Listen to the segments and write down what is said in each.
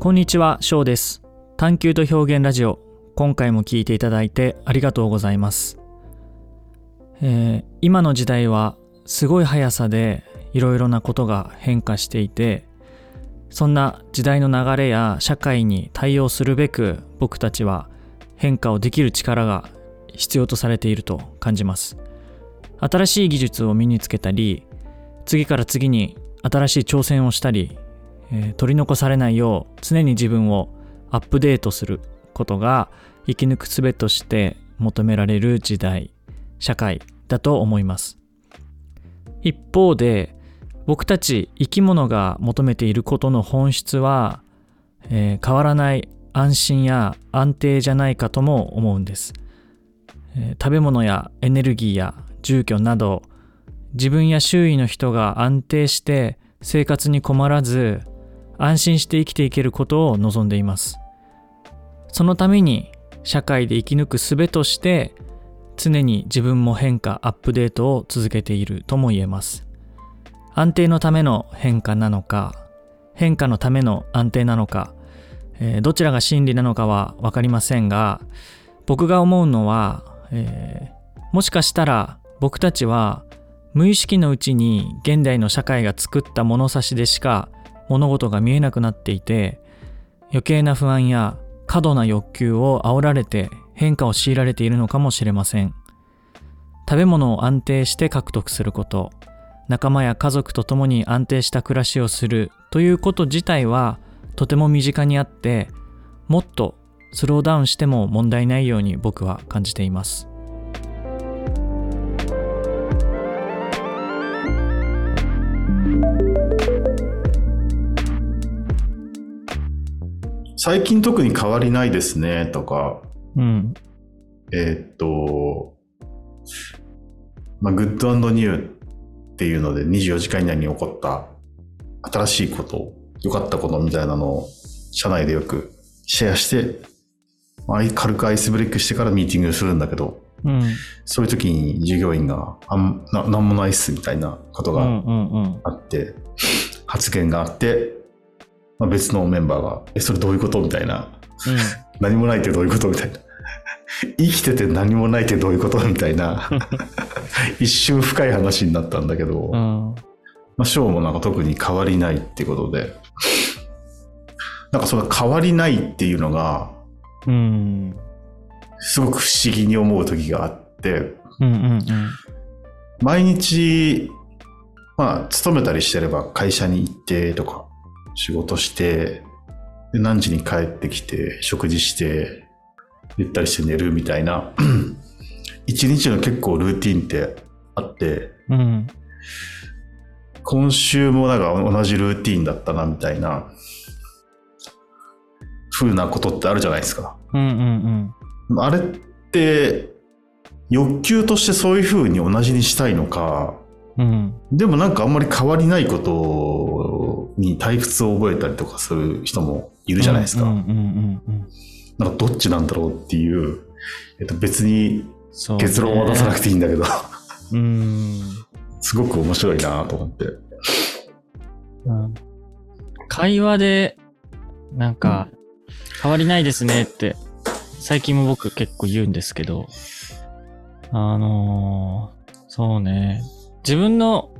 こんにちは、翔です。探求と表現ラジオ。今回も聞いていただいてありがとうございます。えー今の時代はすごい速さでいろいろなことが変化していて、そんな時代の流れや社会に対応するべく僕たちは変化をできる力が必要とされていると感じます。新しい技術を身につけたり、次から次に新しい挑戦をしたり、えー取り残されないよう常に自分をアップデートすることが生き抜く術として求められる時代社会だと思います。一方で僕たち生き物が求めていることの本質は、えー変わらない安心や安定じゃないかとも思うんです、えー食べ物やエネルギーや住居など自分や周囲の人が安定して生活に困らず安心して生きていけることを望んでいます。そのために社会で生き抜く術として常に自分も変化アップデートを続けているとも言えます。安定のための変化なのか変化のための安定なのか、えーどちらが真理なのかは分かりませんが僕が思うのは、えーもしかしたら僕たちは無意識のうちに現代の社会が作った物差しでしか物事が見えなくなっていて余計な不安や過度な欲求を煽られて変化を強いられているのかもしれません。食べ物を安定して獲得すること仲間や家族と共に安定した暮らしをするということ自体はとても身近にあってもっとスローダウンしても問題ないように僕は感じています。最近特に変わりないですねとか、うん。えーっと、まあ、グッドニューっていうので24時間以内に起こった新しいこと、良かったことみたいなのを社内でよくシェアして、まあ軽くアイスブレイクしてからミーティングするんだけど、うん。そういう時に従業員が、あんななんもないっすみたいなことがうんうんうん。あって、発言があって、まあ、別のメンバーが、え、それどういうことみたいな。何もないってどういうことみたいな。生きてて何もないってどういうことみたいな。一瞬深い話になったんだけど、まうん。あ、ショーもなんか特に変わりないってことで、なんかその変わりないっていうのが、うん。すごく不思議に思う時があって、うんうん。毎日、まあ、勤めたりしてれば会社に行ってとか、仕事して、で何時に帰ってきて、食事して、ゆったりして寝るみたいな、一日の結構ルーティンってあって、うん。うん今週もなんか同じルーティンだったなみたいな、風なことってあるじゃないですか。うんうん。あれって、欲求としてそういう風に同じにしたいのか、うん。でもなんかあんまり変わりないことに退屈を覚えたりとかする人もいるじゃないですか。うんうんうんうんなんかどっちなんだろうっていう、えっと、別に結論は出さなくていいんだけど、うん。すごく面白いなと思って。うん。会話で、なんか、変わりないですねって、最近も僕結構言うんですけど、あのーそうね、自分の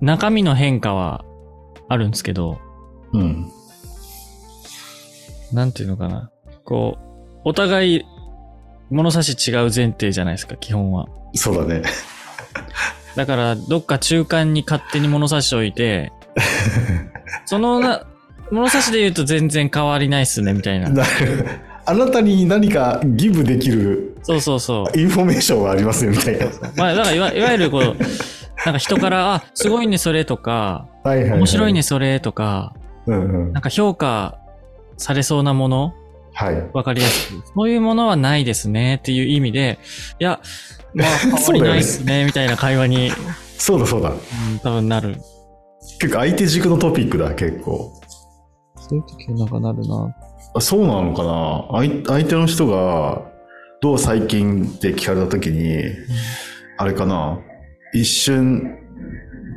中身の変化はあるんですけど、うん。なんていうのかな。こう、お互い物差し違う前提じゃないですか、基本は。そうだね。だから、どっか中間に勝手に物差し置いて、そのな、物差しで言うと全然変わんないっすね、みたいな。なあなたに何か give できるそうそうそう。インフォメーションがありますよみたいな。まあ、だからいわいわゆるこう、なんか人から、あ、すごいね、それとか、はいはい、はい。面白いね、。それとか、うんうん。なんか評価されそうなもの、はい。わかりやすく。そういうものはないですね、っていう意味で、いや、まあ、変わりないっすね、みたいな会話に、そうだそうだ。うん、多分なる。結構相手軸のトピックだ、結構。そういう時はなんかなるな。あそうなのかな？相相手の人が、どう最近って聞かれた時に、あれかな？一瞬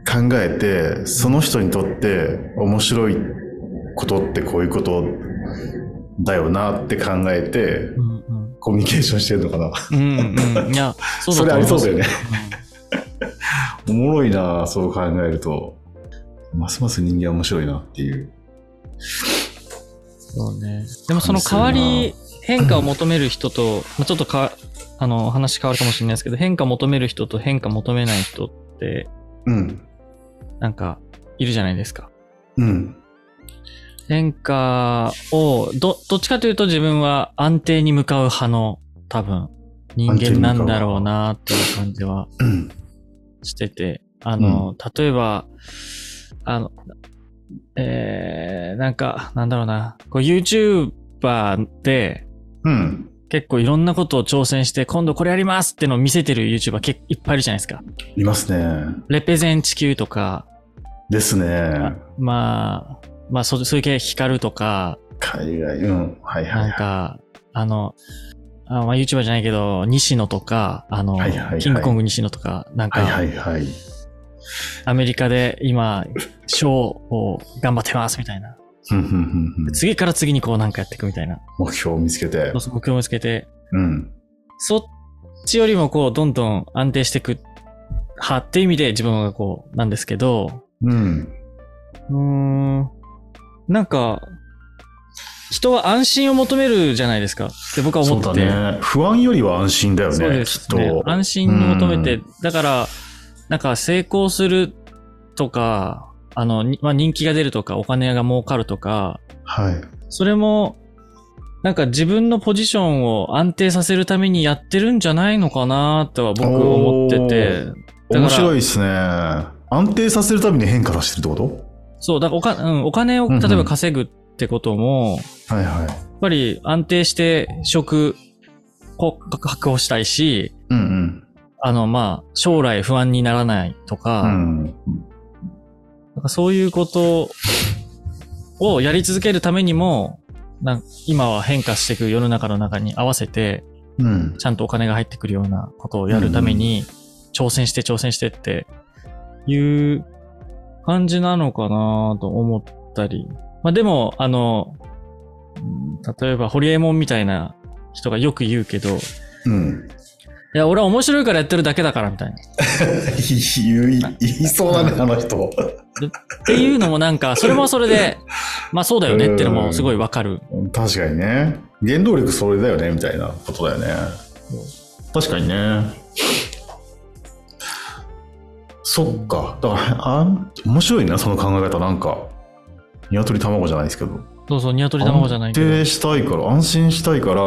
考えて、その人にとって面白いことってこういうことだよなって考えて、うんうん。コミュニケーションしてるのかな。うんうん。いや、そうだそれありそうだよね。ね。おもろいなそう考えると。ますます人間面白いなっていう。そうね。でもその代わり、変化を求める人と、まあちょっとか、あの、話変わるかもしれないですけど、変化を求める人と変化求めない人って、うん。なんか、いるじゃないですか。うん。変化を、ど、どっちかというと自分は安定に向かう派の、多分、人間なんだろうなっていう感じはうん。してて、あの、例えば、あの、えー、なんか、なんだろうな、こう YouTuber でうん。結構いろんなことを挑戦して、今度これやりますってのを見せてる YouTuber 結構いっぱいいるじゃないですか。いますね。レペゼン地球とか、ですね。まあ、まあそうそういう系光るとか、海外、うん。はいはいなんはい。か、あの、あまあ YouTuber じゃないけど、西野とか、あの、はいはいはいキングコング西野とか、なんか、はいはいはい。アメリカで今、ショーを頑張ってますみたいな。次から次にこうなん。かやっていくみたいな。目標を見つけて。目標を見つけて、うん。そっちよりもこう、どん。どん。安定していく派って意味で自分はこう、なん。ですけど、うん。うーん、なん。か、人は安心を求めるじゃないですかって僕は思ってて。だね。不安よりは安心だよね。そうですきっと。安心を求めて、だから、なん。か成功するとか、あの、にまあ、人気が出るとか、お金が儲かるとか、はい。それも、なんか自分のポジションを安定させるためにやってるんじゃないのかなとは僕は思ってて。面白いですね。安定させるために変化させてるってこそう、だからおか、うん、お金をうんうん例えば稼ぐってことも、とはいはい。やっぱり安定して職を確保したいし、うんあの、まあ、将来不安にならないとか、うん。うん。なんかそういうことをやり続けるためにも、なん今は変化していく世の中の中に合わせて、うん。ちゃんとお金が入ってくるようなことをやるために、挑戦して挑戦してっていう感じなのかなと思ったり。まあでも、あの、うん例えば、ホリエモンみたいな人がよく言うけど、いうん。や、俺は面白いからやってるだけだからみたいな。言い、言いそうだね、あの人。っていうのもなんか、それもそれで、まあそうだよねっていうのもすごいわかる。確かにね。原動力それだよね、みたいなことだよね。確かにね。そっか。だから、あ面白いな、その考え方。なんか、鶏卵じゃないですけど。そうそう、鶏卵じゃないけど。安定したいから、安心したいから、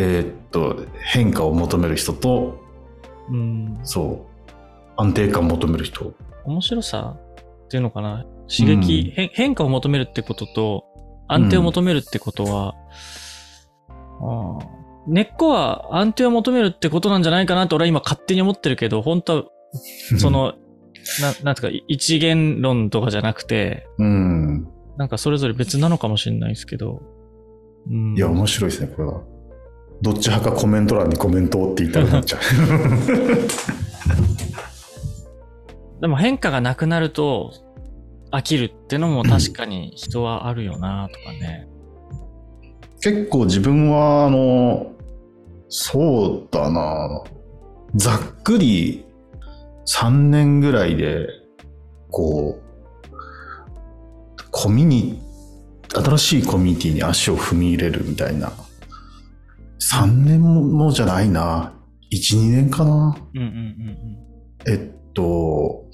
えーっと、変化を求める人と、うん。そう、安定感を求める人。面白さっていうのかな？刺激、変変化を求めるってことと安定を求めるってことは、ああ根っこは安定を求めるってことなんじゃないかなと俺は今勝手に思ってるけど、本当はそ、の、ななんていうか一元論とかじゃなくて、うん。なんかそれぞれ別なのかもしれないですけど。うん、いや、面白いですね、これは。どっち派かコメント欄にコメントをって言ったらなっち？ゃう。でも変化がなくなると飽きるってのも確かに人はあるよなとかね。結構自分は、あの、そうだな、ざっくり3年ぐらいで、こう、コミュニ、新しいコミュニティに足を踏み入れるみたいな。3年もじゃないな。1、2年かな。うんうんうんえっと、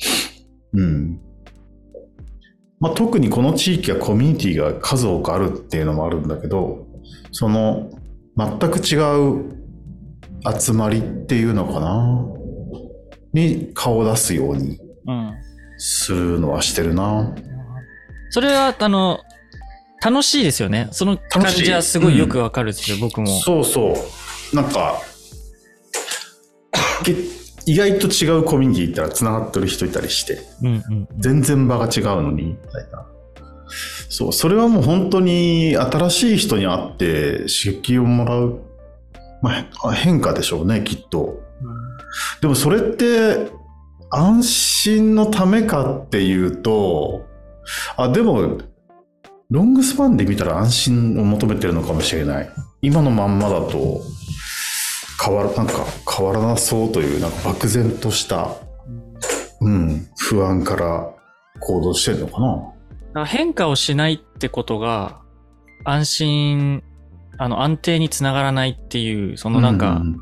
うん。まあ、特にこの地域はコミュニティが数多くあるっていうのもあるんだけど、その全く違う集まりっていうのかなに顔を出すようにうん。うん。するのはしてるな。それは、あの、楽しいですよね。その感じはすごいよくわかるですよ、僕も。そうそう。なんか、け意外と違うコミュニティ行ったら繋がってる人いたりして。うんうんうん。全然場が違うのに、みたいな。そう、それはもう本当に新しい人に会って刺激をもらう、まあ、変化でしょうね、きっと。でもそれって安心のためかっていうと、あ、でもロングスパンで見たら安心を求めてるのかもしれない。今のまんまだと、変わら、なんか変わらなそうという、なんか漠然とした、うん、不安から行動してるのかな。変化をしないってことが、安心、あの、安定につながらないっていう、そのなんか、うう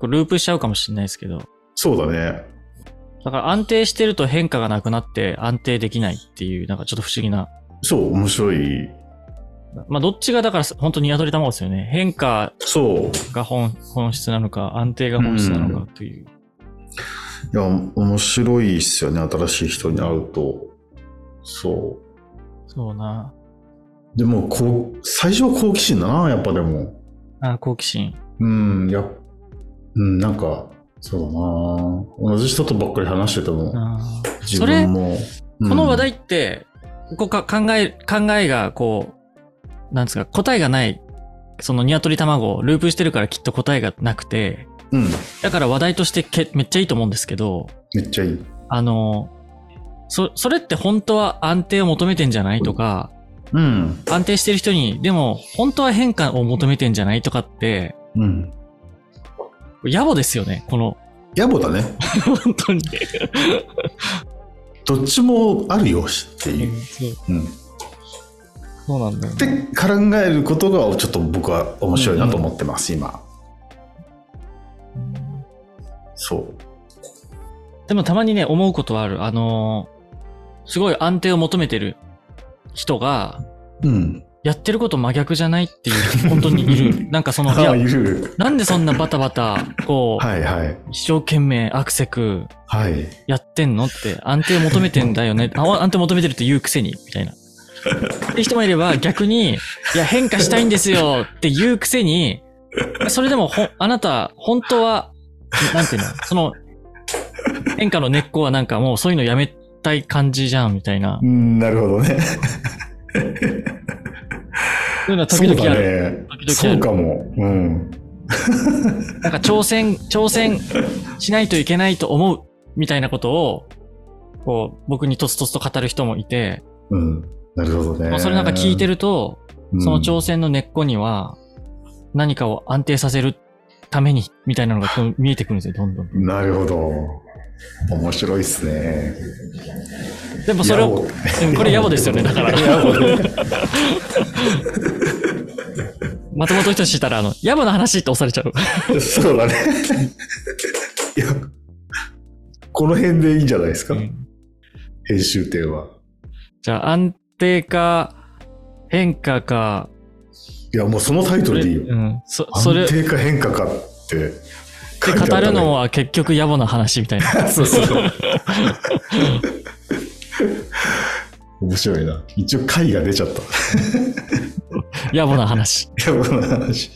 こうループしちゃうかもしれないですけど、そうだね。だから安定してると変化がなくなって安定できないっていう、なんかちょっと不思議な。そう、面白い。まあ、どっちがだから本当に鶏卵ですよね。変化そう。が本本質なのか、安定が本質なのかという。いや、面白いっすよね。新しい人に会うと。そそうな。う。でも、こう、最初は好奇心だな、やっぱでも。あ好奇心。うん、やっうん、なんか、そうだな同じ人とばっかり話してても、あ自分も。この話題うんって、こうか考え、考えがこう、なんですか、答えがない、その鶏卵をループしてるからきっと答えがなくて、うん、だから話題としてけめっちゃいいと思うんですけど、めっちゃいい。あの、そ、それって本当は安定を求めてんじゃないとか、うん、安定してる人に、でも本当は変化を求めてんじゃないとかって、うん。野暮ですよね、この、野暮だね。本当に。どっちもあるよしっていう。そううん。っそうなんだよ、てね。考えることがちょっと僕は面白いなと思ってます、今。そう。でもたまにね、思うことはある。あのーすごい安定を求めてる人が、うん。やってること真逆じゃないっていう、本当にいる。なんかその、いや、る。なんでそんなバタバタ、こう、はいはい。一生懸命アクセクはい。やってんのって、安定を求めてんだよね。あ安定求めてるって言うくせに、みたいな。って人もいれば逆に、いや変化したいんですよって言うくせに、それでもほ、あなた、本当は、なんていうのその、変化の根っこはなんかもうそういうのやめたい感じじゃん、みたいな。うん、なるほどね。いうのは時々ある。そうかも。うん。なんか挑戦、挑戦しないといけないと思う、みたいなことを、こう、僕にとつとつと語る人もいて、うん。なるほどね。それなんか聞いてると、うん、その挑戦の根っこには、何かを安定させるために、みたいなのが見えてくるんですよ、どんどん。なるほど。面白いっすね。でもそれを、これ野暮ですよね、だから。松本人志したら、あの、野暮な話って押されちゃう。そうだね。いや、この辺でいいんじゃないですか、うん編集点は。じゃあ、安定か、変化か、いや、もうそのタイトルでいいよ。うん、そ、それ、安定か変化かってったね語るのは結局野暮な話みたいな。そうそうそう。面白いな。一応回が出ちゃった。野暮な話。いや、この話。